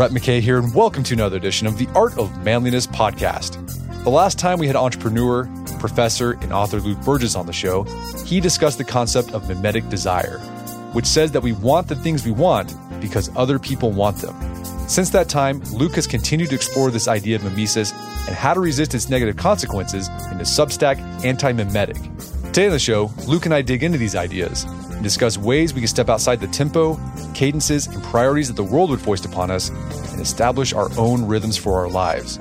Brett McKay here, and welcome to another edition of the Art of Manliness podcast. The last time we had entrepreneur, professor, and author Luke Burgis on the show, he discussed the concept of mimetic desire, which says that we want the things we want because other people want them. Since that time, Luke has continued to explore this idea of mimesis and how to resist its negative consequences in the Substack Anti Mimetic. Today on the show, Luke and I dig into these ideas and discuss ways we can step outside the tempo, cadences, and priorities that the world would foist upon us and establish our own rhythms for our lives.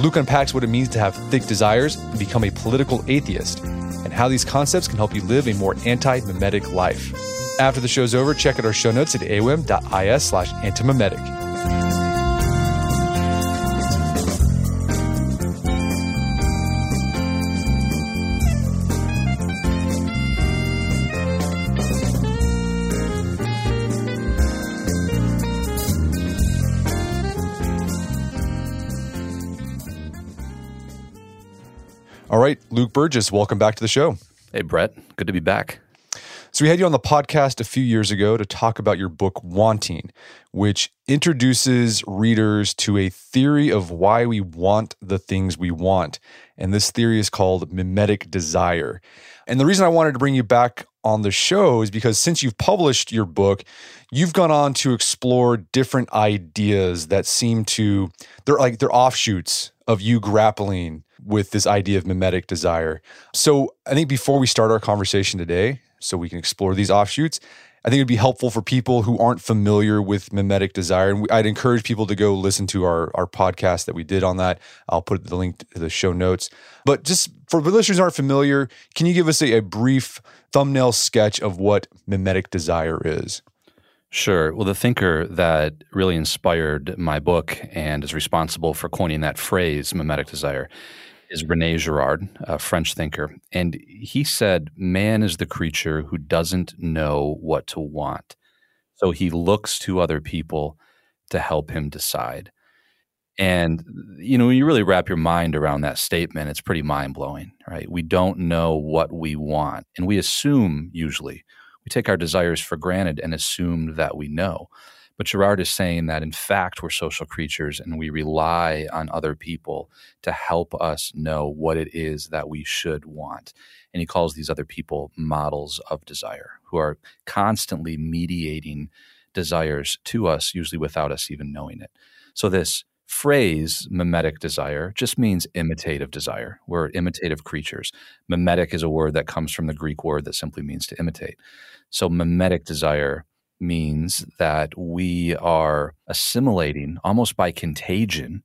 Luke unpacks what it means to have thick desires and become a political atheist, and how these concepts can help you live a more anti mimetic life. After the show's over, check out our show notes at aom.is slash antimimetic. Luke Burgis, welcome back to the show. Hey, Brett. Good to be back. So, we had you on the podcast a few years ago to talk about your book, Wanting, which introduces readers to a theory of why we want the things we want. And this theory is called mimetic desire. And the reason I wanted to bring you back on the show is because since you've published your book, you've gone on to explore different ideas that seem to, they're like, they're offshoots of you grappling with this idea of mimetic desire. So I think before we start our conversation today, so we can explore these offshoots, I think it'd be helpful for people who aren't familiar with mimetic desire. And I'd encourage people to go listen to our, our podcast that we did on that. I'll put the link to the show notes. But just for listeners who aren't familiar, can you give us a, a brief thumbnail sketch of what mimetic desire is? Sure. Well, the thinker that really inspired my book and is responsible for coining that phrase, mimetic desire, is Rene Girard, a French thinker. And he said, Man is the creature who doesn't know what to want. So he looks to other people to help him decide. And, you know, when you really wrap your mind around that statement, it's pretty mind blowing, right? We don't know what we want. And we assume, usually, we take our desires for granted and assume that we know. But Girard is saying that in fact we're social creatures and we rely on other people to help us know what it is that we should want. And he calls these other people models of desire who are constantly mediating desires to us, usually without us even knowing it. So this phrase mimetic desire just means imitative desire. We're imitative creatures. Mimetic is a word that comes from the Greek word that simply means to imitate. So mimetic desire means that we are assimilating almost by contagion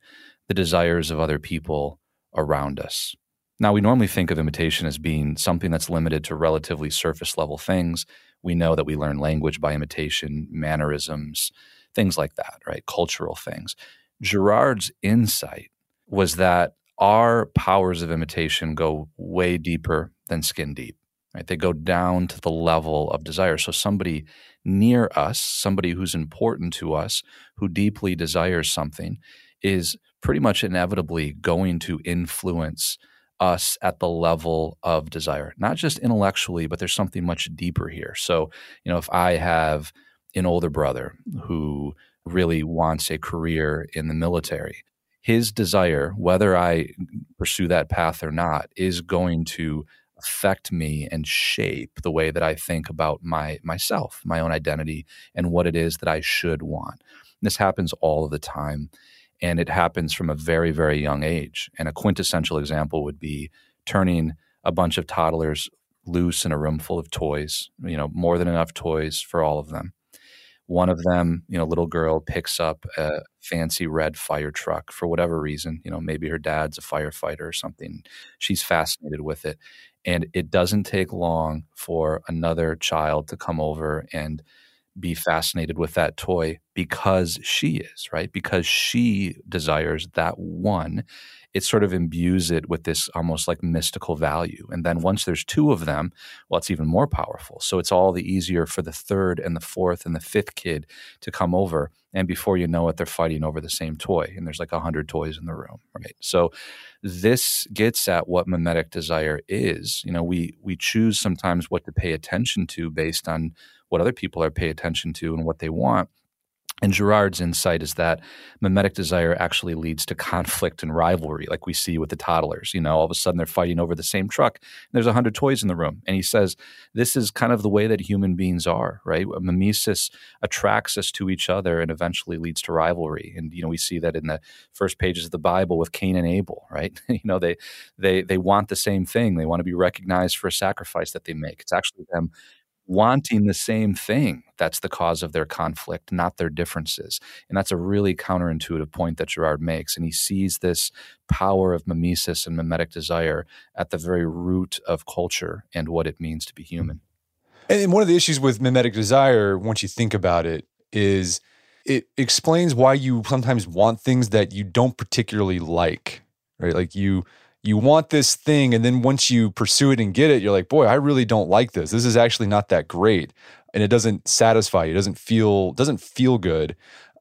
the desires of other people around us. Now, we normally think of imitation as being something that's limited to relatively surface level things. We know that we learn language by imitation, mannerisms, things like that, right? Cultural things. Girard's insight was that our powers of imitation go way deeper than skin deep. Right? They go down to the level of desire. So somebody near us, somebody who's important to us, who deeply desires something, is pretty much inevitably going to influence us at the level of desire, not just intellectually, but there's something much deeper here. So, you know, if I have an older brother who really wants a career in the military, his desire, whether I pursue that path or not, is going to affect me and shape the way that I think about my myself, my own identity, and what it is that I should want. And this happens all of the time, and it happens from a very, very young age. And a quintessential example would be turning a bunch of toddlers loose in a room full of toys. You know, more than enough toys for all of them. One of them, you know, little girl picks up a fancy red fire truck for whatever reason. You know, maybe her dad's a firefighter or something. She's fascinated with it. And it doesn't take long for another child to come over and be fascinated with that toy because she is, right? Because she desires that one it sort of imbues it with this almost like mystical value. And then once there's two of them, well, it's even more powerful. So it's all the easier for the third and the fourth and the fifth kid to come over. And before you know it, they're fighting over the same toy. And there's like a hundred toys in the room, right? So this gets at what mimetic desire is. You know, we we choose sometimes what to pay attention to based on what other people are paying attention to and what they want. And Girard's insight is that mimetic desire actually leads to conflict and rivalry, like we see with the toddlers. You know, all of a sudden they're fighting over the same truck. And there's a hundred toys in the room, and he says this is kind of the way that human beings are, right? Mimesis attracts us to each other and eventually leads to rivalry. And you know, we see that in the first pages of the Bible with Cain and Abel, right? you know, they they they want the same thing. They want to be recognized for a sacrifice that they make. It's actually them wanting the same thing that's the cause of their conflict, not their differences. And that's a really counterintuitive point that Girard makes. And he sees this power of mimesis and mimetic desire at the very root of culture and what it means to be mm-hmm. human. And one of the issues with mimetic desire, once you think about it, is it explains why you sometimes want things that you don't particularly like, right? Like you you want this thing and then once you pursue it and get it you're like boy i really don't like this. This is actually not that great. And it doesn't satisfy you. It doesn't feel doesn't feel good.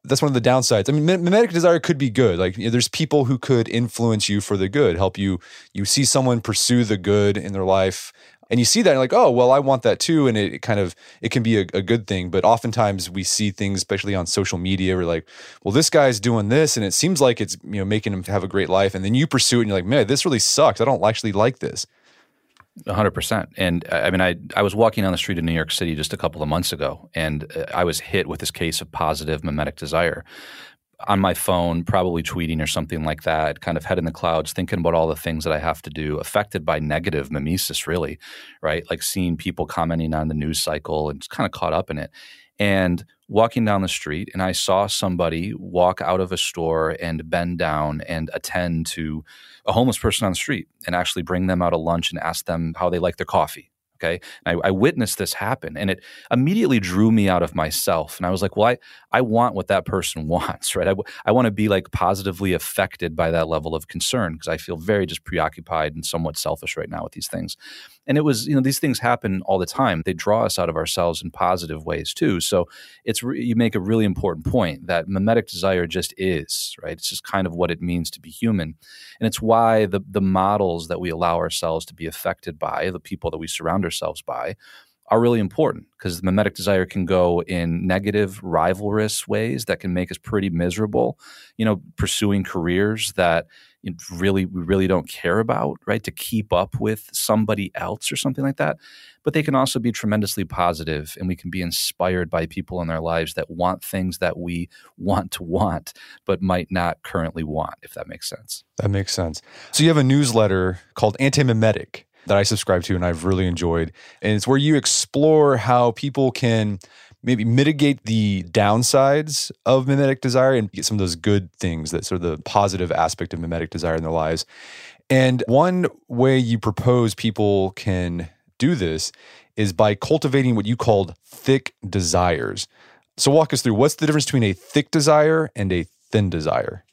That's one of the downsides. I mean mimetic desire could be good. Like you know, there's people who could influence you for the good help you you see someone pursue the good in their life and you see that and like oh well i want that too. And it, it kind of it can be a, a, good thing. But oftentimes we see things especially on social media we're like well this guy's doing this. And it seems like it's you know making him have a great life. And then you pursue it and you're like man this really sucks. I don't actually like this. 100% and i mean I, I was walking down the street in new york city just a couple of months ago and uh, i was hit with this case of positive mimetic desire on my phone, probably tweeting or something like that, kind of head in the clouds, thinking about all the things that I have to do, affected by negative mimesis, really, right? Like seeing people commenting on the news cycle and just kind of caught up in it. And walking down the street, and I saw somebody walk out of a store and bend down and attend to a homeless person on the street and actually bring them out a lunch and ask them how they like their coffee Okay. I, I, witnessed this happen and it immediately drew me out of myself. And I was like, well, I, I want what that person wants, right? I, I want to be like positively affected by that level of concern because I feel very just preoccupied and somewhat selfish right now with these things. And it was, you know, these things happen all the time. They draw us out of ourselves in positive ways too. So it's, re- you make a really important point that mimetic desire just is, right? It's just kind of what it means to be human. And it's why the, the models that we allow ourselves to be affected by, the people that we surround ourselves by, are really important because the mimetic desire can go in negative, rivalrous ways that can make us pretty miserable. You know, pursuing careers that really we really don't care about, right? To keep up with somebody else or something like that. But they can also be tremendously positive, and we can be inspired by people in their lives that want things that we want to want, but might not currently want. If that makes sense. That makes sense. So you have a newsletter called Anti Mimetic that I subscribe to and I've really enjoyed. And it's where you explore how people can maybe mitigate the downsides of mimetic desire and get some of those good things that sort of the positive aspect of mimetic desire in their lives. And one way you propose people can do this is by cultivating what you called thick desires. So walk us through what's the difference between a thick desire and a thin desire?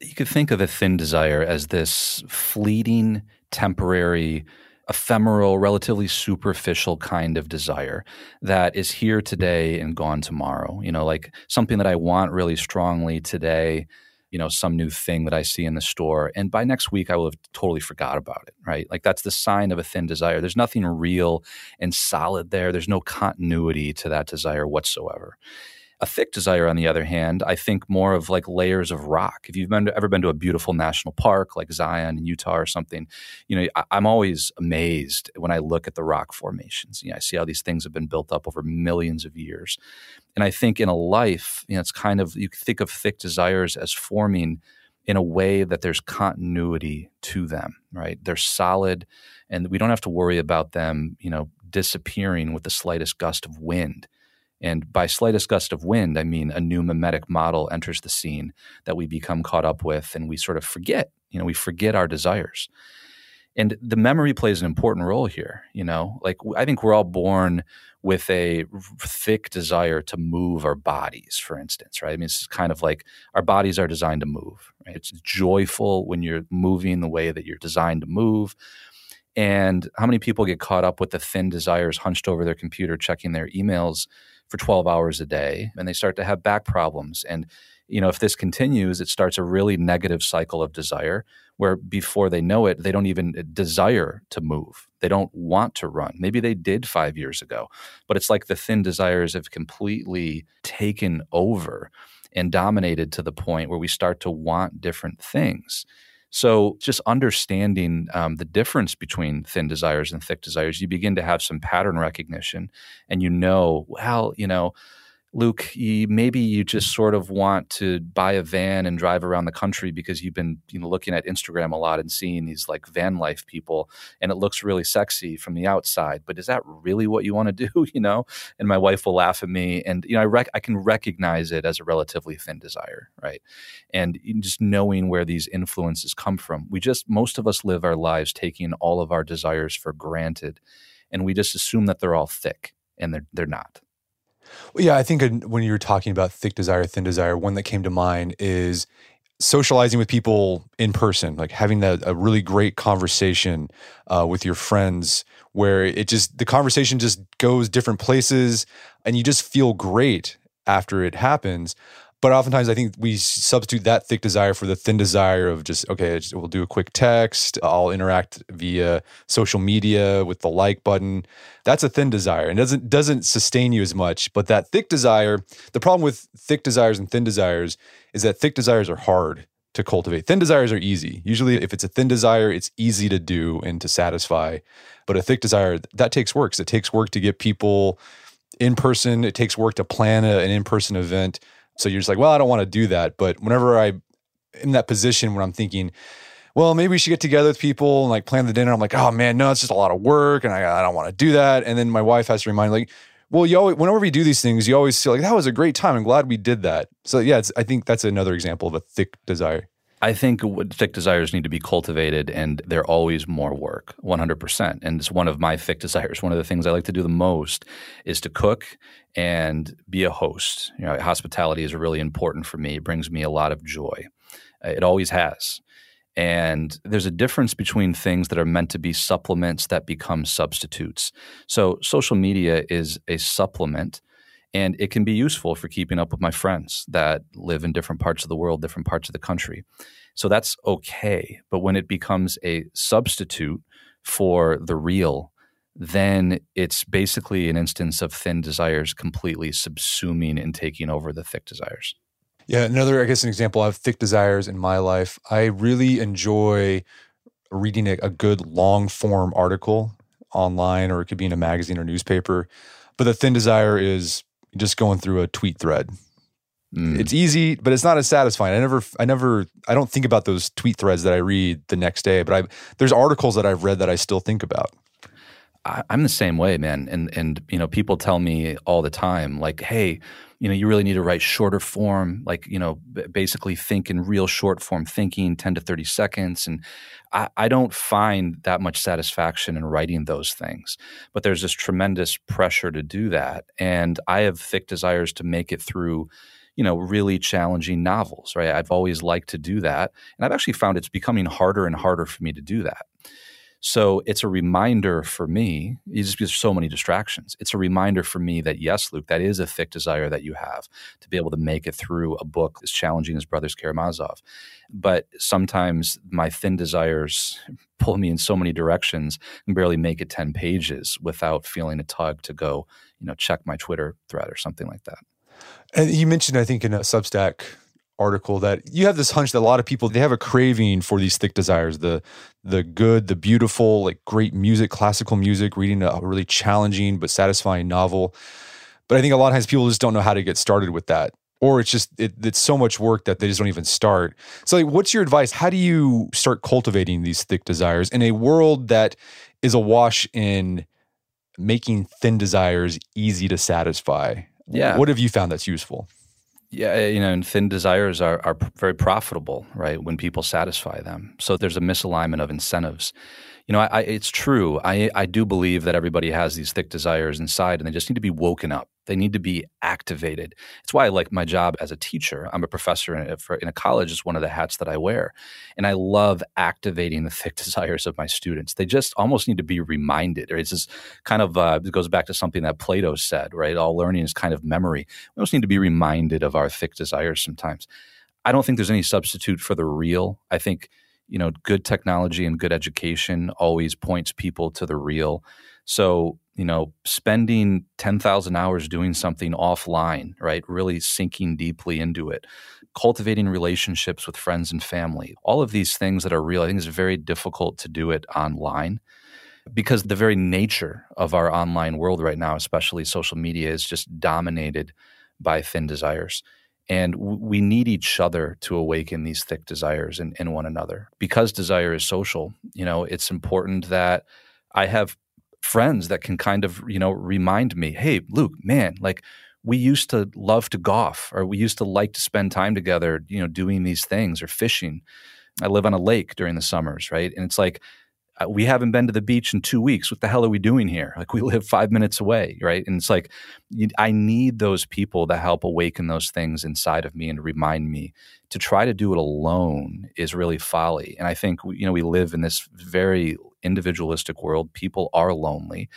You could think of a thin desire as this fleeting, temporary ephemeral, relatively superficial kind of desire that is here today and gone tomorrow. You know, like something that I want really strongly today, you know, some new thing that I see in the store. And by next week, I will have totally forgot about it, right? Like that's the sign of a thin desire. There's nothing real and solid there, there's no continuity to that desire whatsoever. A thick desire, on the other hand, I think more of like layers of rock. If you've been to, ever been to a beautiful national park like Zion in Utah or something, you know, I, am always amazed when I look at the rock formations. You know, I see how these things have been built up over millions of years. And I think in a life, you know, it's kind of, you think of thick desires as forming in a way that there's continuity to them, right? They're solid and we don't have to worry about them, you know, disappearing with the slightest gust of wind. And by slightest gust of wind, I mean a new mimetic model enters the scene that we become caught up with and we sort of forget, you know, we forget our desires. And the memory plays an important role here, you know, like I think we're all born with a thick desire to move our bodies, for instance, right? I mean, it's kind of like our bodies are designed to move. Right? It's joyful when you're moving the way that you're designed to move. And how many people get caught up with the thin desires hunched over their computer, checking their emails for 12 hours a day, and they start to have back problems. And, you know, if this continues, it starts a really negative cycle of desire where before they know it, they don't even uh, desire to move. They don't want to run. Maybe they did five years ago, but it's like the thin desires have completely taken over and dominated to the point where we start to want different things. So, just understanding um, the difference between thin desires and thick desires, you begin to have some pattern recognition and you know, well, you know, Luke, you, maybe you just sort of want to buy a van and drive around the country because you've been you know, looking at Instagram a lot and seeing these like van life people, and it looks really sexy from the outside. But is that really what you want to do? You know, and my wife will laugh at me, and you know, I rec- I can recognize it as a relatively thin desire, right? And just knowing where these influences come from, we just most of us live our lives taking all of our desires for granted, and we just assume that they're all thick, and they're they're not. Well, yeah, I think when you were talking about thick desire, thin desire, one that came to mind is socializing with people in person, like having that a really great conversation uh, with your friends, where it just the conversation just goes different places, and you just feel great after it happens. But oftentimes, I think we substitute that thick desire for the thin desire of just, okay, we'll do a quick text. I'll interact via social media with the like button. That's a thin desire and doesn't doesn't sustain you as much. But that thick desire, the problem with thick desires and thin desires is that thick desires are hard to cultivate. Thin desires are easy. Usually, if it's a thin desire, it's easy to do and to satisfy. But a thick desire, that takes work. It takes work to get people in person. It takes work to plan a, an in person event. So you're just like, well, I don't want to do that. But whenever I in that position where I'm thinking, well, maybe we should get together with people and like plan the dinner. I'm like, oh man, no, it's just a lot of work, and I, I don't want to do that. And then my wife has to remind, like, well, you always, whenever we do these things, you always feel like that was a great time. I'm glad we did that. So yeah, I think that's another example of a thick desire. I think thick desires need to be cultivated, and they're always more work, 100%. And it's one of my thick desires. One of the things I like to do the most is to cook and be a host. You know, hospitality is really important for me. It brings me a lot of joy. Uh, it always has. And there's a difference between things that are meant to be supplements that become substitutes. So, social media is a supplement and it can be useful for keeping up with my friends that live in different parts of the world, different parts of the country. So that's okay. But when it becomes a substitute for the real, then it's basically an instance of thin desires completely subsuming and taking over the thick desires. Yeah, another, I guess, an example of thick desires in my life. I really enjoy reading a, a good long form article online, or it could be in a magazine or newspaper. But the thin desire is just going through a tweet thread. Mm. It's easy, but it's not as satisfying. I never, I never, I don't think about those tweet threads that I read the next day. But I, there's articles that I've read that I still think about. I, I'm the same way, man. And and you know, people tell me all the time, like, hey, you know, you really need to write shorter form, like you know, basically think in real short form thinking, ten to thirty seconds. And I, I don't find that much satisfaction in writing those things. But there's this tremendous pressure to do that, and I have thick desires to make it through you know really challenging novels right i've always liked to do that and i've actually found it's becoming harder and harder for me to do that so it's a reminder for me, hmm. just because so many distractions. It's a reminder for me that yes, Luke, that is a thick desire that you have to be able to make it through a book as challenging as Brothers Karamazov. But sometimes my thin desires pull me in so many directions and barely make it 10 pages without feeling a tug to go, you know, check my Twitter thread or something like that. And you mentioned, I think, in a Substack article that you have this hunch that a lot of people they have a craving for these thick desires the the good the beautiful like great music classical music reading a really challenging but satisfying novel. But i think a lot of times people just don't know how to get started with that or it's just it, it's so much work that they just don't even start. So like what's your advice? How do you start cultivating these thick desires in a world that is awash in making thin desires easy to satisfy? Yeah. What have you found that's useful yeah, eh, you know, and thin desires are, are very profitable, right? When people satisfy them. So there's a misalignment of incentives. You know, I, I, it's true. I, I do believe that everybody has these thick desires inside and they just need to be woken up. They need to be activated. It's why I like my job as a teacher. I'm a professor in a, for, in a college. It's one of the hats that I wear. And I love activating the thick desires of my students. They just almost need to be reminded. Right? It's just kind of, uh, it goes back to something that Plato said, right? All learning is kind of memory. We almost need to be reminded of our thick desires sometimes. I don't think there's any substitute for the real. I think, you know, good technology and good education always points people to the real. So you know, spending 10,000 hours doing something offline, right? Really sinking deeply into it, cultivating relationships with friends and family, all of these things that are real. I think it's very difficult to do it online because the very nature of our online world right now, especially social media, is just dominated by thin desires. And we need each other to awaken these thick desires in, in one another. Because desire is social, you know, it's important that I have friends that can kind of, you know, remind me, hey, Luke, man, like we used to love to golf or we used to like to spend time together, you know, doing these things or fishing. I live on a lake during the summers, right? And it's like, Uh, we haven't been to the beach in two weeks. What the hell are we doing here? Like, we live five minutes away, right? And it's like, you, I need those people to help awaken those things inside of me and remind me to try to do it alone is really folly. And I think, you know, we live in this very individualistic world. People are lonely.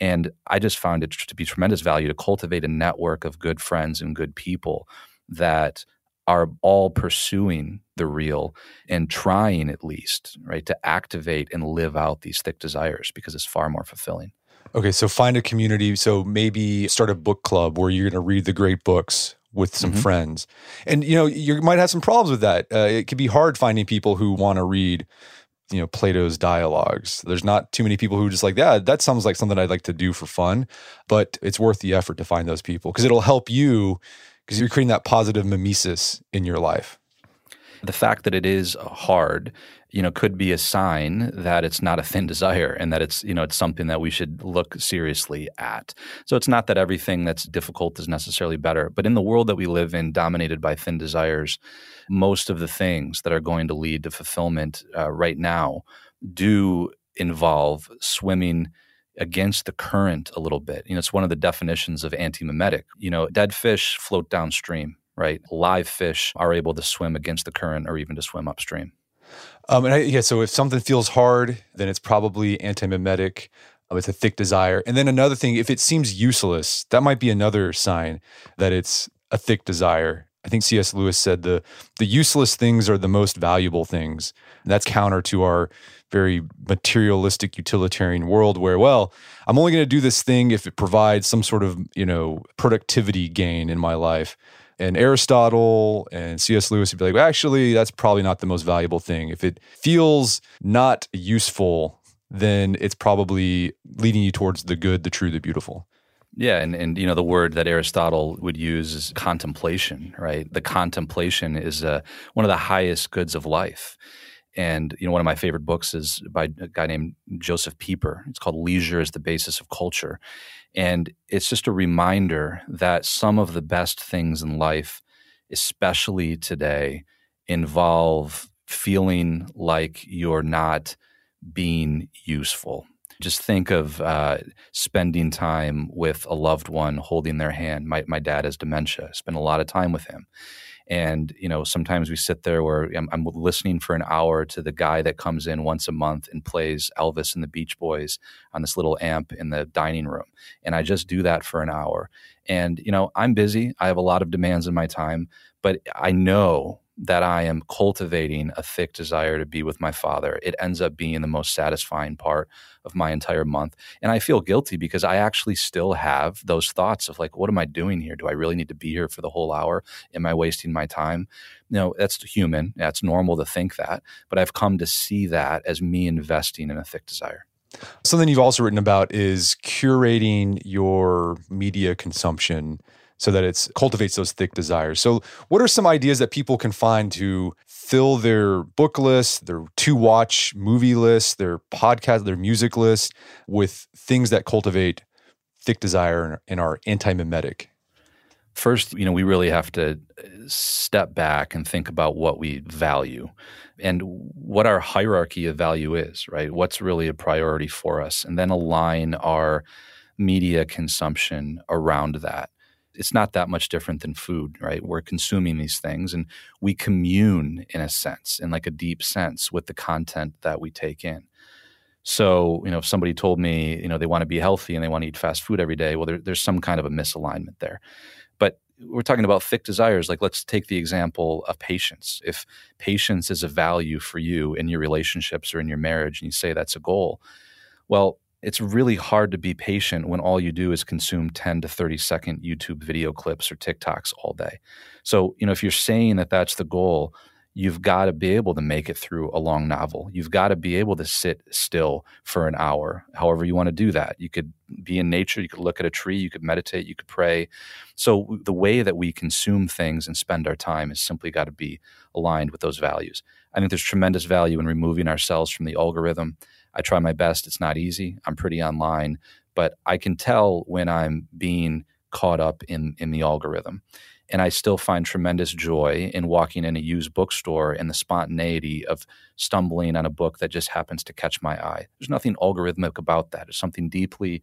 And I just found it to be tremendous value to cultivate a network of good friends and good people that are all pursuing the real and trying at least, right, to activate and live out these thick desires because it's far more fulfilling. Okay, so find a community. So maybe start a book club where you're going to read the great books with some mm-hmm. friends. And you know, you might have some problems with that. Uh, it could be hard finding people who want to read you know Plato's dialogues. There's not too many people who just like, yeah, that sounds like something I'd like to do for fun, but it's worth the effort to find those people because it'll help you because you're creating that positive mimesis in your life. The fact that it is hard, you know, could be a sign that it's not a thin desire and that it's, you know, it's something that we should look seriously at. So it's not that everything that's difficult is necessarily better, but in the world that we live in, dominated by thin desires, most of the things that are going to lead to fulfillment uh, right now do involve swimming against the current a little bit. You know, it's one of the definitions of anti-mimetic. You know, dead fish float downstream, right? Live fish are able to swim against the current or even to swim upstream. Um, and I, yeah, so if something feels hard, then it's probably anti-mimetic. Um, it's a thick desire. And then another thing, if it seems useless, that might be another sign that it's a thick desire. I think C.S. Lewis said the the useless things are the most valuable things. That's counter to our very materialistic utilitarian world where well, I'm only going to do this thing if it provides some sort of, you know, productivity gain in my life. And Aristotle and C.S. Lewis would be like, well, actually, that's probably not the most valuable thing. If it feels not useful, then it's probably leading you towards the good, the true, the beautiful. Yeah, and, and you know the word that Aristotle would use is contemplation, right? The contemplation is uh, one of the highest goods of life. And you know, one of my favorite books is by a guy named Josef Pieper. It's called "Leisure is the Basis of Culture," and it's just a reminder that some of the best things in life, especially today, involve feeling like you're not being useful just think of uh, spending time with a loved one, holding their hand. My, my dad has dementia. spend a lot of time with him. And, you know, sometimes we sit there where I'm, I'm, listening for an hour to the guy that comes in once a month and plays Elvis and the Beach Boys on this little amp in the dining room. And I just do that for an hour. And, you know, I'm busy. I have a lot of demands in my time, but I know that I am cultivating a thick desire to be with my father, it ends up being the most satisfying part of my entire month. And I feel guilty because I actually still have those thoughts of like, what am I doing here? Do I really need to be here for the whole hour? Am I wasting my time? You know, that's human. That's normal to think that. But I've come to see that as me investing in a thick desire. Something you've also written about is curating your media consumption so that it cultivates those thick desires. So, what are some ideas that people can find to fill their book list, their to watch movie list, their podcast, their music list with things that cultivate thick desire and are anti mimetic? First, you know, we really have to uh, step back and think about what we value and what our hierarchy of value is, right? What's really a priority for us, and then align our media consumption around that it's not that much different than food, right? We're consuming these things and we commune in a sense, in like a deep sense, with the content that we take in. So, you know, if somebody told me, you know, they want to be healthy and they want to eat fast food every day, well, there, there's some kind of a misalignment there. But we're talking about thick desires. Like, let's take the example of patience. If patience is a value for you in your relationships or in your marriage, and you say that's a goal, well, it's really hard to be patient when all you do is consume 10 to 30 second YouTube video clips or TikToks all day. So, you know, if you're saying that that's the goal, you've got to be able to make it through a long novel. You've got to be able to sit still for an hour, however you want to do that. You could be in nature, you could look at a tree, you could meditate, you could pray. So, the way that we consume things and spend our time has simply got to be aligned with those values. I think there's tremendous value in removing ourselves from the algorithm I try my best. It's not easy. I'm pretty online, but I can tell when I'm being caught up in in the algorithm. And I still find tremendous joy in walking in a used bookstore and the spontaneity of stumbling on a book that just happens to catch my eye. There's nothing algorithmic about that. There's something deeply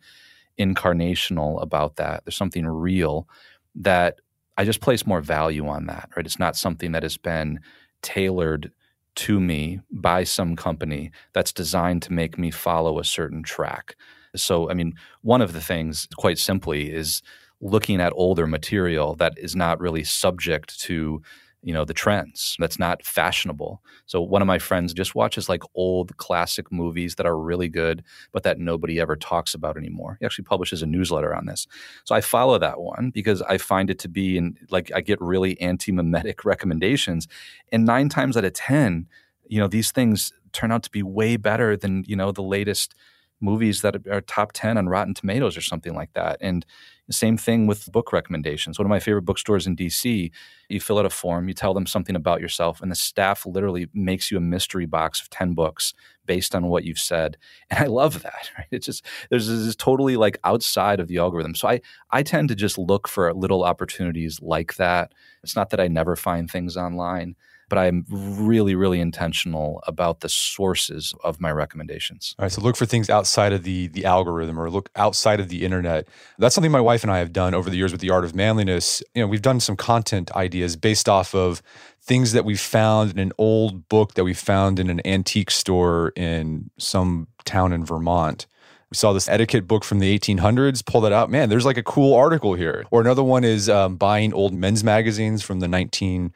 incarnational about that. There's something real that I just place more value on that, right? It's not something that has been tailored to me by some company that's designed to make me follow a certain track. So, I mean, one of the things, quite simply, is looking at older material that is not really subject to you know the trends that's not fashionable. So one of my friends just watches like old classic movies that are really good but that nobody ever talks about anymore. He actually publishes a newsletter on this. So i follow that one because i find it to be and like i get really anti-mimetic recommendations. And nine times out of ten you know these things turn out to be way better than you know the latest movies that are top 10 on Rotten Tomatoes or something like that. And same thing with book recommendations. One of my favorite bookstores in DC, you fill out a form, you tell them something about yourself, and the staff literally makes you a mystery box of 10 books based on what you've said. And I love that. Right? It's just there's this totally like outside of the algorithm. So I I tend to just look for little opportunities like that. It's not that I never find things online, but I'm really, really intentional about the sources of my recommendations. All right. So look for things outside of the the algorithm or look outside of the internet. That's something my wife and I have done over the years with the art of manliness. You know, we've done some content ideas based off of things that we found in an old book that we found in an antique store in some town in Vermont. We saw this etiquette book from the 1800s, pull that out. Man, there's like a cool article here. Or another one is um, buying old men's magazines from the 19-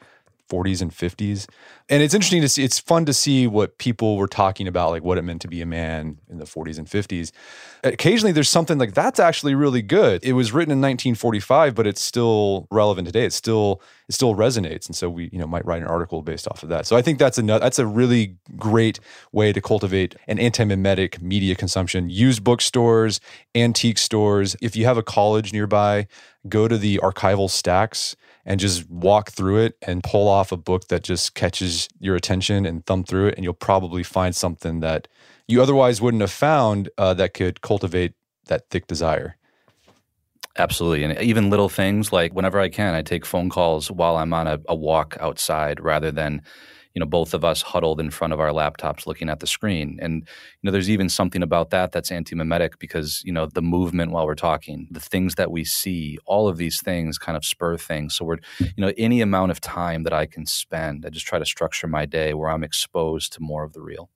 40s and 50s. And it's interesting to see, it's fun to see what people were talking about, like what it meant to be a man in the 40s and 50s. Occasionally there's something like that's actually really good. It was written in 1945, but it's still relevant today. It still it still resonates. And so we, you know, might write an article based off of that. So I think that's a that's a really great way to cultivate an anti-mimetic media consumption. Use bookstores, antique stores. If you have a college nearby, go to the archival stacks and just walk through it and pull off a book that just catches your attention and thumb through it and you'll probably find something that you otherwise wouldn't have found uh, that could cultivate that thick desire. Absolutely and even little things like whenever i can i take phone calls while i'm on a, a walk outside rather than you know both of us huddled in front of our laptops looking at the screen. And you know there's even something about that that's anti-mimetic because you know the movement while we're talking the things that we see all of these things kind of spur things. So we're hmm. you know any amount of time that i can spend i just try to structure my day where i'm exposed to more of the real.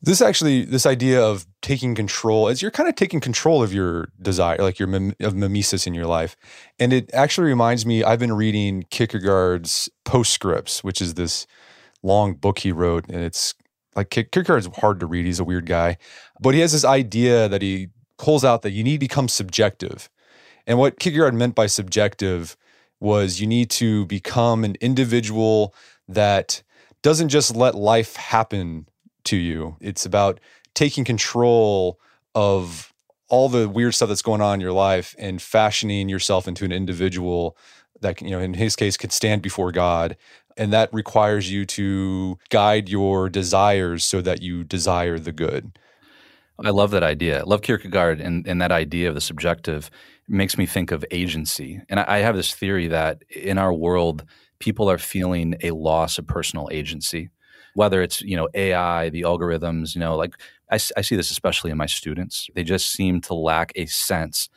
This actually this idea of taking control as you're kind of taking control of your desire, like your of mimesis in your life. And it actually reminds me, I've been reading Kierkegaard's Postscripts, which is this long book he wrote, and it's like Kierkegaard's hard to read. He's a weird guy, but he has this idea that he pulls out that you need to become subjective. And what Kierkegaard meant by subjective was you need to become an individual that doesn't just let life happen to you. It's about taking control of all the weird stuff that's going on in your life and fashioning yourself into an individual that you know in his case could stand before God and that requires you to guide your desires so that you desire the good. I love that idea. I love Kierkegaard and, and that idea of the subjective makes me think of agency. And I, I have this theory that in our world, people are feeling a loss of personal agency whether it's you know AI, the algorithms, you know, like I, I see this especially in my students. They just seem to lack a sense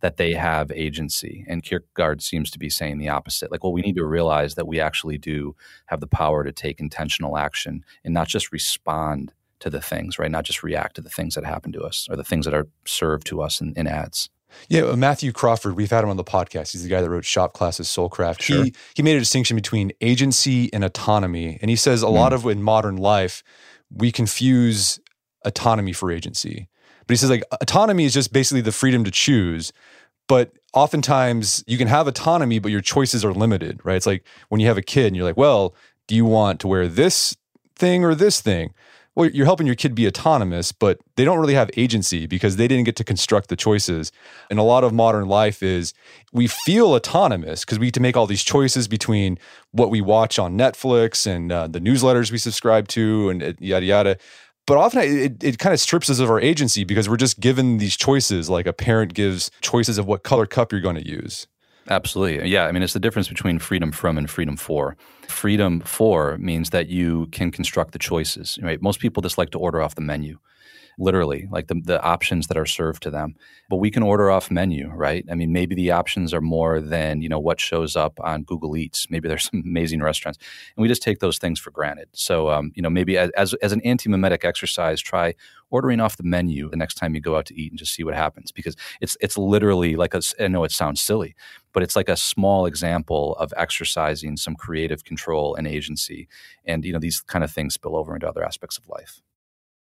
that they have agency. And Kierkegaard seems to be saying the opposite. Like, well, we need to realize that we actually do have the power to take intentional action and not just respond to the things, right? Not just react to the things that happen to us or the things that are served to us in, in ads. Yeah, uh, Matthew Crawford, we've had him on the podcast. He's the guy that wrote Shop Class as Soulcraft. Sure. He he made a distinction between agency and autonomy. And he says a mm. lot of in modern life, we confuse autonomy for agency. But he says like autonomy is just basically the freedom to choose. But oftentimes you can have autonomy, but your choices are limited, right? It's like when you have a kid and you're like, well, do you want to wear this thing or this thing? well, you're helping your kid be autonomous, but they don't really have agency because they didn't get to construct the choices. And a lot of modern life is we feel autonomous because we get to make all these choices between what we watch on Netflix and uh, the newsletters we subscribe to and uh, yada yada. But often it, it kind of strips us of our agency because we're just given these choices, like a parent gives choices of what color cup you're going to use. Absolutely. Yeah. I mean, it's the difference between freedom from and freedom for. Freedom for means that you can construct the choices, right? Most people just like to order off the menu literally, like the, the options that are served to them. But we can order off menu, right? I mean, maybe the options are more than, you know, what shows up on Google Eats. Maybe there's some amazing restaurants. And we just take those things for granted. So, um, you know, maybe as, as, an anti-mimetic exercise, try ordering off the menu the next time you go out to eat and just see what happens because it's it's literally like a, I know it sounds silly, but it's like a small example of exercising some creative control and agency, and you know these kind of things spill over into other aspects of life.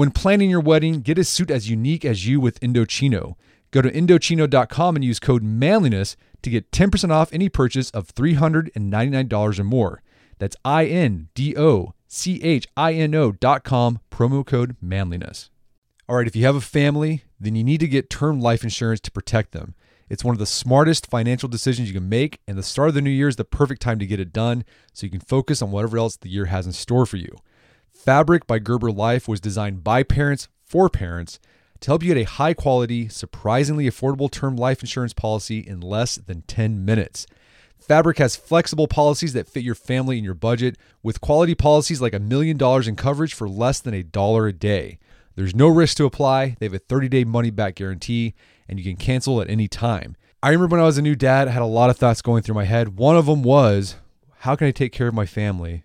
When planning your wedding, get a suit as unique as you with Indochino. Go to Indochino.com and use code manliness to get 10% off any purchase of $399 or more. That's I N D O C H I N O.com, promo code manliness. All right, if you have a family, then you need to get term life insurance to protect them. It's one of the smartest financial decisions you can make, and the start of the new year is the perfect time to get it done so you can focus on whatever else the year has in store for you. Fabric by Gerber Life was designed by parents for parents to help you get a high quality, surprisingly affordable term life insurance policy in less than 10 minutes. Fabric has flexible policies that fit your family and your budget, with quality policies like a million dollars in coverage for less than a dollar a day. There's no risk to apply, they have a 30 day money back guarantee, and you can cancel at any time. I remember when I was a new dad, I had a lot of thoughts going through my head. One of them was, how can I take care of my family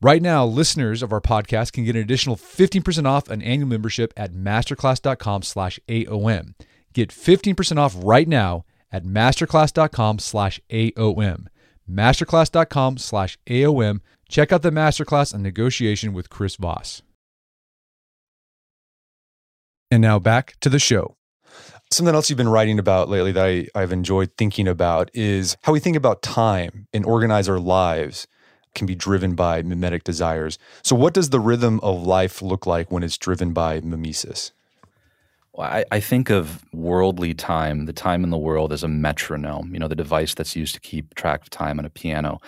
Right now, listeners of our podcast can get an additional 15% off an annual membership at masterclass.com slash AOM. Get 15% off right now at masterclass.com slash AOM. Masterclass.com slash AOM Check out the masterclass on negotiation with Chris Voss. And now back to the show. Something else you've been writing about lately that I, I've enjoyed thinking about is how we think about time and organize our lives can be driven by mimetic desires. So, what does the rhythm of life look like when it's driven by mimesis? Well, I, I, think of worldly time, the time in the world, as a metronome, you know, the device that's used to keep track of time on a piano.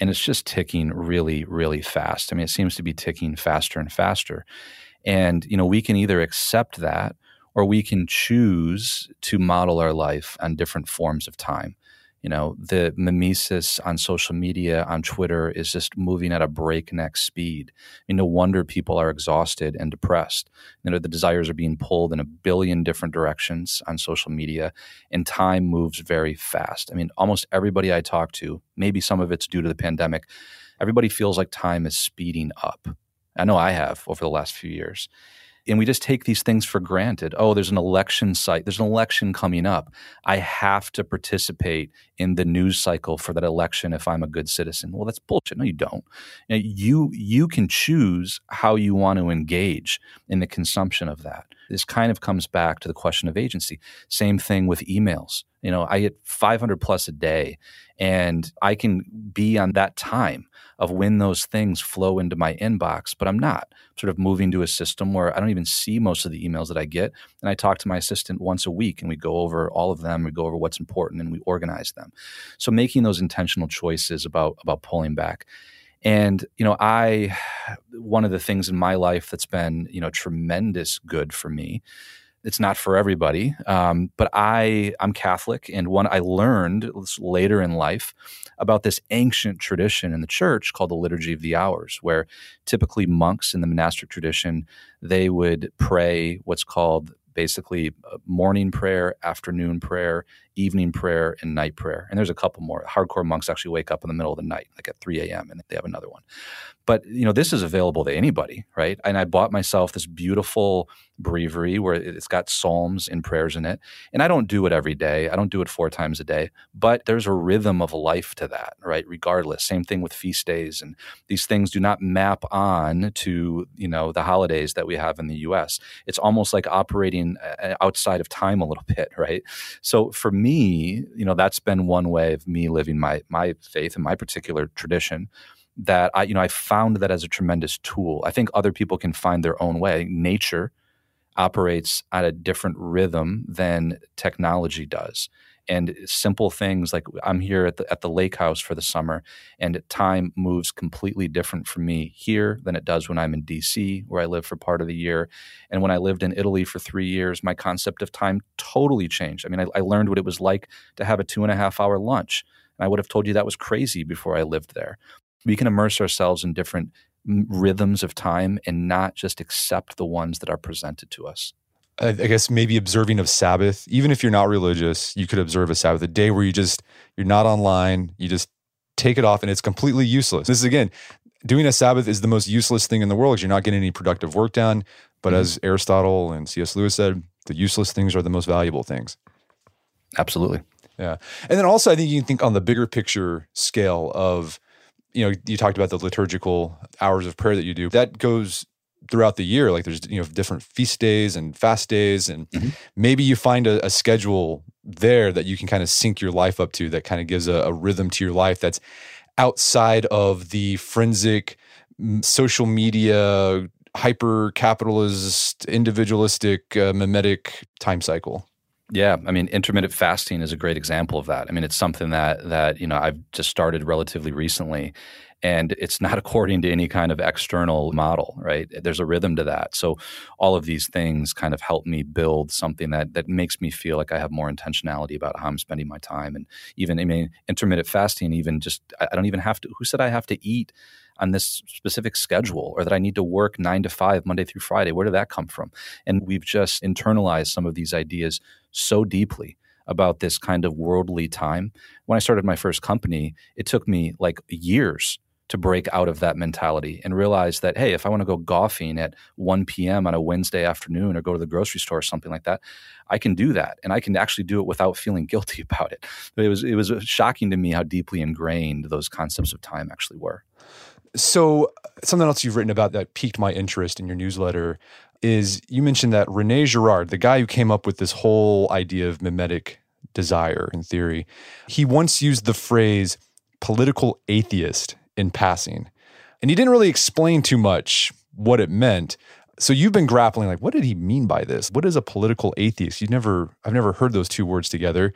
And it's just ticking really, really fast. I mean, it seems to be ticking faster and faster. And, you know, we can either accept that or we can choose to model our life on different forms of time. You know, the mimesis on social media, on Twitter, is just moving at a breakneck speed. I mean, no wonder people are exhausted and depressed. You know, the desires are being pulled in a billion different directions on social media, and time moves very fast. I mean, almost everybody I talk to, maybe some of it's due to the pandemic, everybody feels like time is speeding up. I know I have over the last few years and we just take these things for granted. Oh, there's an election site. There's an election coming up. I have to participate in the news cycle for that election if I'm a good citizen. Well, that's bullshit. No, you don't. You you can choose how you want to engage in the consumption of that. This kind of comes back to the question of agency. Same thing with emails. You know, I get 500 plus a day, and I can be on that time of when those things flow into my inbox, but I'm not I'm sort of moving to a system where I don't even see most of the emails that I get. And I talk to my assistant once a week and we go over all of them, we go over what's important and we organize them. So making those intentional choices about about pulling back. And you know, I one of the things in my life that's been you know tremendous good for me it's not for everybody. Um, but I I'm Catholic, and one I learned later in life about this ancient tradition in the church called the Liturgy of the Hours, where typically monks in the monastic tradition they would pray what's called basically morning prayer, afternoon prayer, evening prayer, and night prayer. And there's a couple more. Hardcore monks actually wake up in the middle of the night, like at 3 a.m., and they have another one. But you know, this is available to anybody, right? And I bought myself this beautiful breviary where it's got psalms and prayers in it. And I don't do it every day. I don't do it four times a day, but there's a rhythm of life to that, right? Regardless. Same thing with feast days and these things do not map on to, you know, the holidays that we have in the US. It's almost like operating uh, outside of time a little bit, right? So for me, you know, that's been one way of me living my my faith and my particular tradition that I, you know, I found that as a tremendous tool. I think other people can find their own way. Nature operates at a different rhythm than technology does and simple things like I'm here at the at the lake house for the summer, and time moves completely different for me here than it does when I'm in DC, where I live for part of the year. And when I lived in Italy for three years, my concept of time totally changed. I mean, I, I learned what it was like to have a two and a half hour lunch, and I would have told you that was crazy before I lived there. We can immerse ourselves in different rhythms of time and not just accept the ones that are presented to us. I guess maybe observing of Sabbath, even if you're not religious, you could observe a Sabbath, a day where you just you're not online, you just take it off and it's completely useless. This is again, doing a Sabbath is the most useless thing in the world. Because you're not getting any productive work done. But mm-hmm. as Aristotle and C.S. Lewis said, the useless things are the most valuable things. Absolutely. Yeah. And then also I think you can think on the bigger picture scale of, you know, you talked about the liturgical hours of prayer that you do. That goes throughout the year. Like there's you know different feast days and fast days, and mm-hmm. maybe you find a, a, schedule there that you can kind of sync your life up to that kind of gives a, a rhythm to your life that's outside of the forensic social media hyper capitalist individualistic uh, mimetic time cycle yeah, I mean, intermittent fasting is a great example of that. I mean, it's something that that you know I've just started relatively recently, and it's not according to any kind of external model right there's a rhythm to that so all of these things kind of help me build something that that makes me feel like i have more intentionality about how i'm spending my time and even i mean intermittent fasting even just i don't even have to who said i have to eat on this specific schedule or that I need to work nine to five Monday through Friday. Where did that come from? And we've just internalized some of these ideas so deeply about this kind of worldly time. When I started my first company, it took me like years to break out of that mentality and realize that hey if i want to go golfing at 1 p.m on a wednesday afternoon or go to the grocery store or something like that i can do that and i can actually do it without feeling guilty about it. But it was it was uh, shocking to me how deeply ingrained those concepts of time actually were. So uh, something else you've written about that piqued my interest in your newsletter is you mentioned that rene girard the guy who came up with this whole idea of mimetic desire in theory he once used the phrase political atheist in passing. And he didn't really explain too much what it meant. So you've been grappling like what did he mean by this? What is a political atheist? You've never I've never heard those two words together.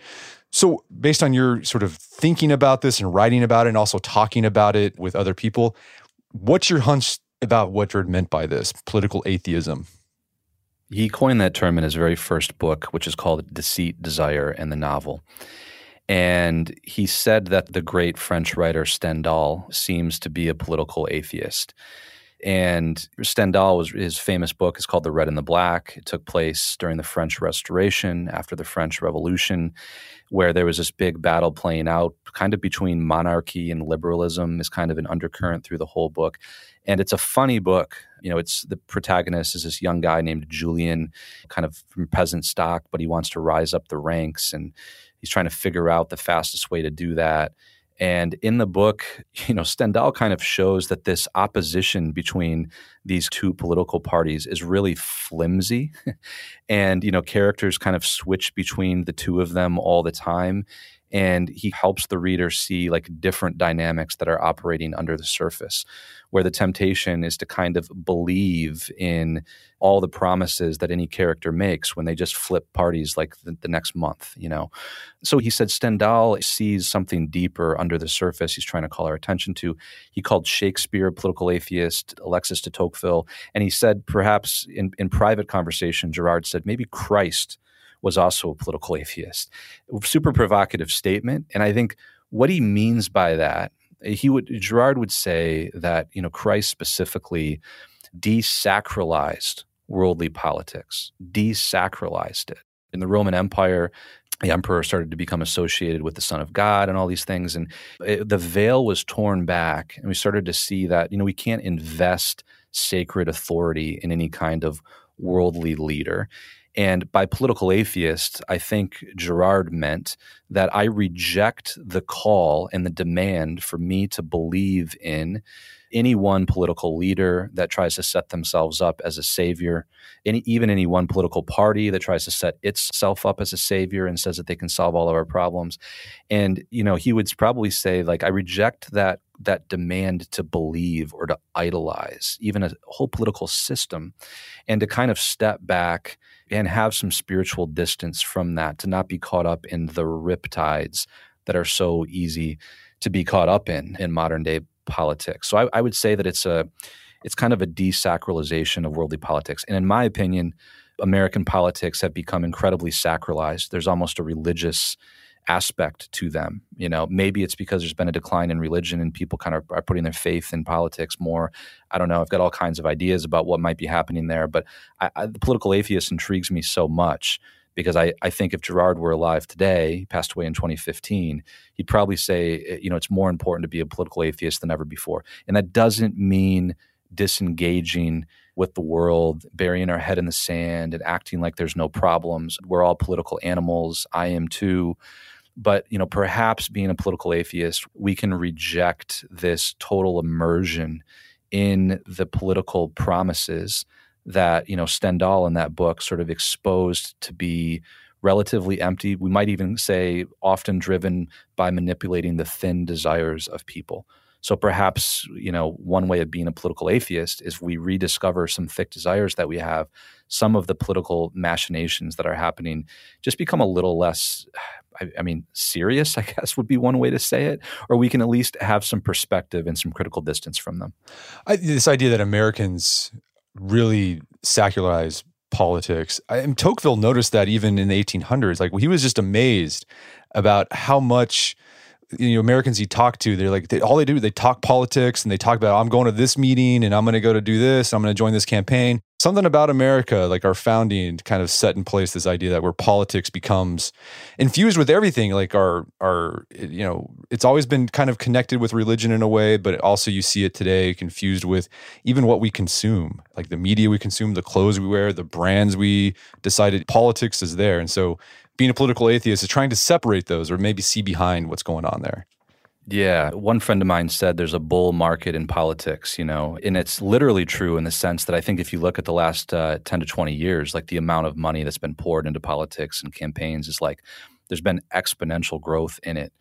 So based on your sort of thinking about this and writing about it and also talking about it with other people, what's your hunch about what Girard meant by this political atheism? He coined that term in his very first book, which is called Deceit, Desire, and the Novel. And he said that the great French writer Stendhal seems to be a political atheist. And Stendhal was his famous book is called The Red and the Black. It took place during the French Restoration after the French Revolution, where there was this big battle playing out, kind of between monarchy and liberalism, is kind of an undercurrent through the whole book. And it's a funny book. You know, it's the protagonist is this young guy named Julien, kind of from peasant stock, but he wants to rise up the ranks and He's trying to figure out the fastest way to do that. And in the book, you know, Stendhal kind of shows that this opposition between these two political parties is really flimsy. and, you know, characters kind of switch between the two of them all the time and he helps the reader see like different dynamics that are operating under the surface where the temptation is to kind of believe in all the promises that any character makes when they just flip parties like the, the next month you know so he said stendhal sees something deeper under the surface he's trying to call our attention to he called shakespeare a political atheist alexis de tocqueville and he said perhaps in, in private conversation Girard said maybe christ was also a political atheist. Super provocative statement. And I think what he means by that, he would Girard would say that, you know, Christ specifically desacralized worldly politics, desacralized it. In the Roman Empire, the emperor started to become associated with the Son of God and all these things. And it, the veil was torn back. And we started to see that, you know, we can't invest sacred authority in any kind of worldly leader. And by political atheist, I think Girard meant that I reject the call and the demand for me to believe in any one political leader that tries to set themselves up as a savior, any, even any one political party that tries to set itself up as a savior and says that they can solve all of our problems. And, you know, he would probably say, like, I reject that that demand to believe or to idolize even a whole political system and to kind of step back and have some spiritual distance from that to not be caught up in the riptides that are so easy to be caught up in in modern day politics. So I, I would say that it's a it's kind of a desacralization of worldly politics. And in my opinion, American politics have become incredibly sacralized. There's almost a religious aspect to them. You know, maybe it's because there's been a decline in religion and people kind of are putting their faith in politics more. I don't know. I've got all kinds of ideas about what might be happening there, but I, I, the political atheist intrigues me so much because I, I think if Girard were alive today, he passed away in 2015, he'd probably say, eh, you know, it's more important to be a political atheist than ever before. And that doesn't mean disengaging with the world, burying our head in the sand and acting like there's no problems. We're all political animals. I am too. But, you know, perhaps being a political atheist, we can reject this total immersion in the political promises that, you know, Stendhal in that book sort of exposed to be relatively empty. We might even say often driven by manipulating the thin desires of people. So perhaps, you know, one way of being a political atheist is we rediscover some thick desires that we have. Some of the political machinations that are happening just become a little less, I, I mean, serious, I guess would be one way to say it. Or we can at least have some perspective and some critical distance from them. I, this idea that Americans really secularize politics. I, and Tocqueville noticed that even in the 1800s. Like he was just amazed about how much you know Americans he talked to, they're like they, all they do they talk politics and they talk about I'm going to this meeting and I'm going to go to do this. I'm going to join this campaign. Something about America, like our founding, kind of set in place this idea that where politics becomes infused with everything. Like our our you know it's always been kind of connected with religion in a way, but also you see it today confused with even what we consume, like the media we consume, the clothes we wear, the brands we decided. Politics is there, and so being a political atheist is trying to separate those or maybe see behind what's going on there. Yeah. One friend of mine said there's a bull market in politics, you know, and it's literally true in the sense that I think if you look at the last uh, 10 to 20 years, like the amount of money that's been poured into politics and campaigns is like there's been exponential growth in it.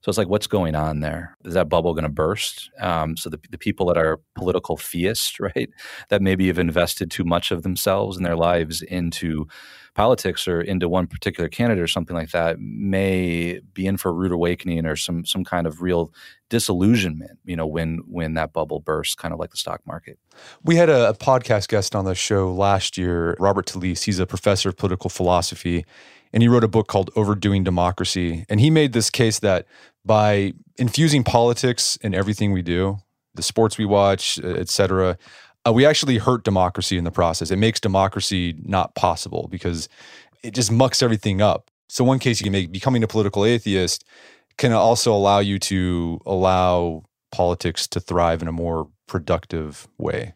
So it's like, what's going on there? Is that bubble going to burst? Um, so the, the people that are political theists, right, that maybe have invested too much of themselves and their lives into politics or into one particular candidate or something like that, may be in for a rude awakening or some some kind of real disillusionment. You know, when when that bubble bursts, kind of like the stock market. We had a, a podcast guest on the show last year, Robert Talisse. He's a professor of political philosophy and he wrote a book called Overdoing Democracy. And he made this case that by infusing politics in everything we do, the sports we watch, et cetera, uh, we actually hurt democracy in the process. It makes democracy not possible because it just mucks everything up. So, one case you can make becoming a political atheist can also allow you to allow politics to thrive in a more productive way.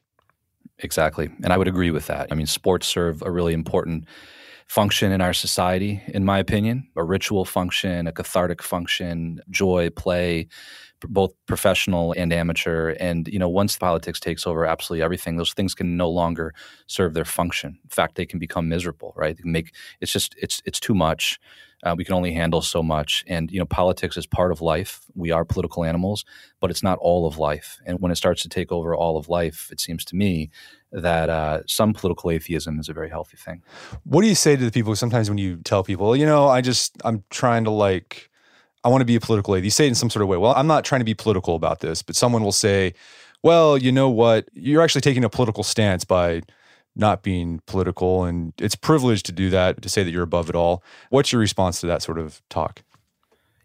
Exactly. And I would agree with that. I mean, sports serve a really important function in our society, in my opinion a ritual function, a cathartic function, joy, play, both professional and amateur. And, you know, once politics takes over absolutely everything, those things can no longer serve their function. In fact, they can become miserable, right? Make it's just, it's, it's too much. Uh, we can only handle so much. And, you know, politics is part of life. We are political animals, but it's not all of life. And when it starts to take over all of life, it seems to me that uh, some political atheism is a very healthy thing. What do you say to the people sometimes when you tell people, you know, I just, I'm trying to like, I want to be a political atheist? You say it in some sort of way. Well, I'm not trying to be political about this, but someone will say, well, you know what? You're actually taking a political stance by not being political, and it's privileged to do that, to say that you're above it all. What's your response to that sort of talk?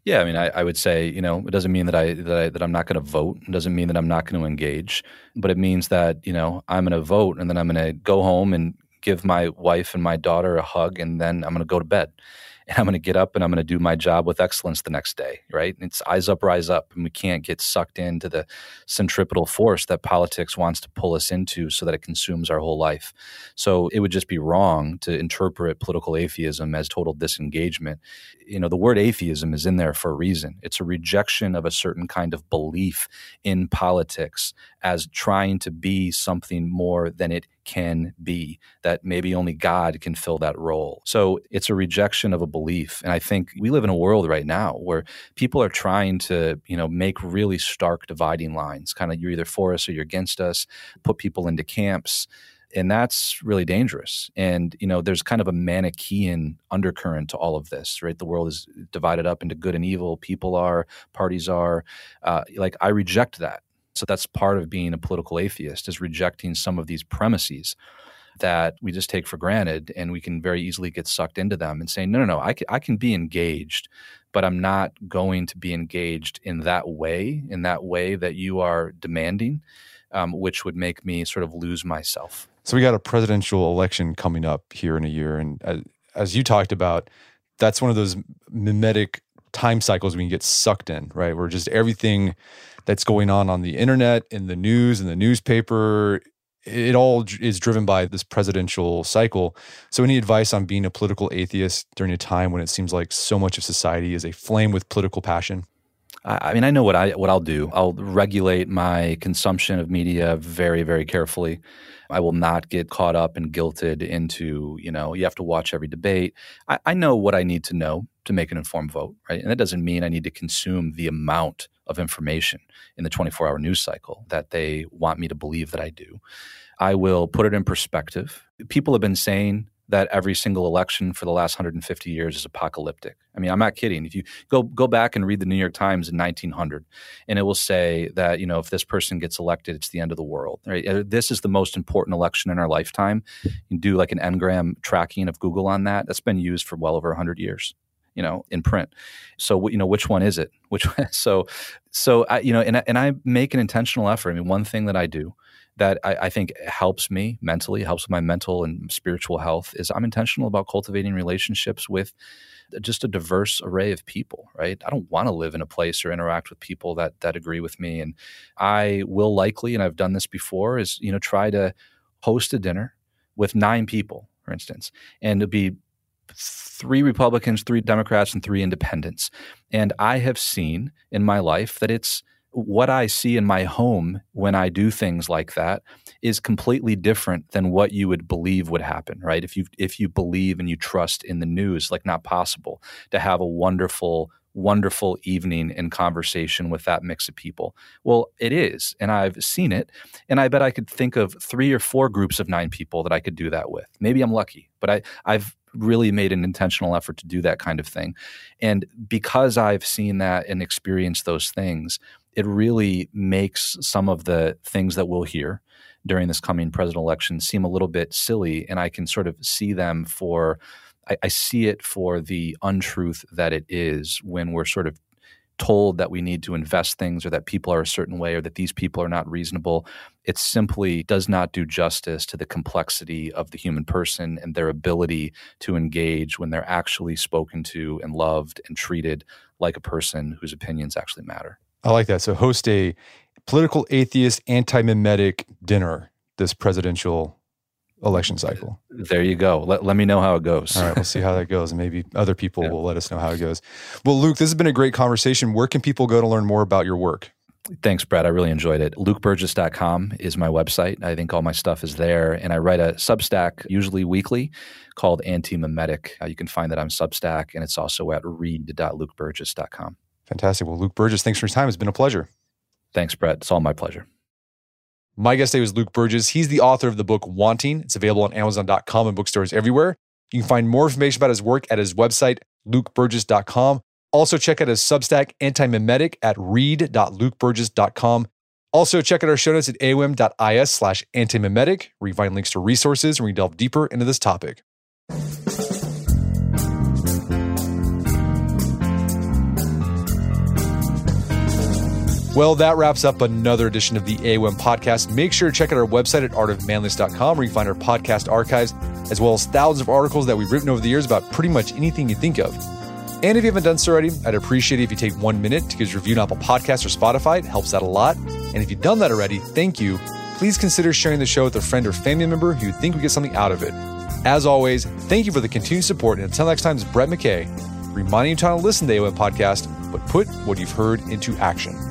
Yeah, I mean, I, I, would say, you know, it doesn't mean that I that I that I'm not going to vote. It doesn't mean that I'm not going to engage, but it means that you know I'm going to vote, and then I'm going to go home and give my wife and my daughter a hug, and then I'm going to go to bed and I'm going to get up and I'm going to do my job with excellence the next day, right? It's eyes up, rise up, and we can't get sucked into the centripetal force that politics wants to pull us into so that it consumes our whole life. So it would just be wrong to interpret political atheism as total disengagement. You know, the word atheism is in there for a reason. It's a rejection of a certain kind of belief in politics as trying to be something more than it can be, that maybe only God can fill that role. So it's a rejection of a belief. And I think we live in a world right now where people are trying to, you know, make really stark dividing lines. Kind of you're either for us or you're against us, put people into camps and that's really dangerous and you know there's kind of a manichean undercurrent to all of this right the world is divided up into good and evil people are parties are uh, like i reject that so that's part of being a political atheist is rejecting some of these premises that we just take for granted and we can very easily get sucked into them and saying no no no I can, I can be engaged but i'm not going to be engaged in that way in that way that you are demanding um, which would make me sort of lose myself so we got a presidential election coming up here in a year, and as, as you talked about, that's one of those mimetic time cycles we can get sucked in, right? Where just everything that's going on on the internet, in the news, in the newspaper, it all is driven by this presidential cycle. So, any advice on being a political atheist during a time when it seems like so much of society is aflame with political passion? I mean, I know what I what I'll do. I'll regulate my consumption of media very, very carefully. I will not get caught up and guilted into, you know, you have to watch every debate. I, I know what I need to know to make an informed vote, right? And that doesn't mean I need to consume the amount of information in the 24 hour news cycle that they want me to believe that I do. I will put it in perspective. People have been saying that every single election for the last 150 years is apocalyptic. I mean, I'm not kidding. If you go go back and read the New York Times in 1900, and it will say that you know if this person gets elected, it's the end of the world. Right? Uh, this is the most important election in our lifetime. You can do like an ngram tracking of Google on that. That's been used for well over 100 years you know in print so you know which one is it which so so i you know and, and i make an intentional effort i mean one thing that i do that I, I, think helps me mentally, helps with my mental and spiritual health is I'm intentional about cultivating relationships with just a diverse array of people, right? I don't want to live in a place or interact with people that that agree with me. And I will likely, and I've done this before, is you know, try to host a dinner with nine people, for instance, and to be three Republicans, three Democrats, and three independents. And I have seen in my life that it's what I see in my home when I do things like that is completely different than what you would believe would happen, right? If you if you believe and you trust in the news, like not possible to have a wonderful wonderful evening in conversation with that mix of people. Well, it is, and I've seen it, and I bet I could think of 3 or 4 groups of 9 people that I could do that with. Maybe I'm lucky, but I I've really made an intentional effort to do that kind of thing. And because I've seen that and experienced those things, it really makes some of the things that we'll hear during this coming presidential election seem a little bit silly. And I can sort of see them for, I, I see it for the untruth that it is when we're sort of told that we need to invest things or that people are a certain way or that these people are not reasonable. It simply does not do justice to the complexity of the human person and their ability to engage when they're actually spoken to and loved and treated like a person whose opinions actually matter. I like that. So host a political atheist anti-mimetic dinner this presidential election cycle. There you go. Let, let me know how it goes. All right, we'll see how that goes. And maybe other people yeah. will let us know how it goes. Well, Luke, this has been a great conversation. Where can people go to learn more about your work? Thanks, Brett. I really enjoyed it. LukeBurgis.com is my website. I think all my stuff is there. And I write a Substack, usually weekly, called Anti Mimetic. Uh, you can find that on Substack, and it's also at read.lukeburgis.com. Fantastic. Well, Luke Burgis, thanks for your time. It's been a pleasure. Thanks, Brett. It's all my pleasure. My guest today was Luke Burgis. He's the author of the book Wanting. It's available on Amazon.com and bookstores everywhere. You can find more information about his work at his website, lukeburgis.com. Also, check out his Substack, Anti-Mimetic, at read.lukeburgis.com. Also, check out our show notes at aom.is slash antimimetic, where you find links to resources and we delve deeper into this topic. Well, that wraps up another edition of the AOM podcast. Make sure to check out our website at artofmanliness.com where you find our podcast archives, as well as thousands of articles that we've written over the years about pretty much anything you think of. And if you haven't done so already, I'd appreciate it if you take one minute to give us a review on Apple Podcasts or Spotify. It helps out a lot. And if you've done that already, thank you. Please consider sharing the show with a friend or family member who you think would get something out of it. As always, thank you for the continued support. And until next time, it's Brett McKay, reminding you to listen to the AOM podcast, but put what you've heard into action.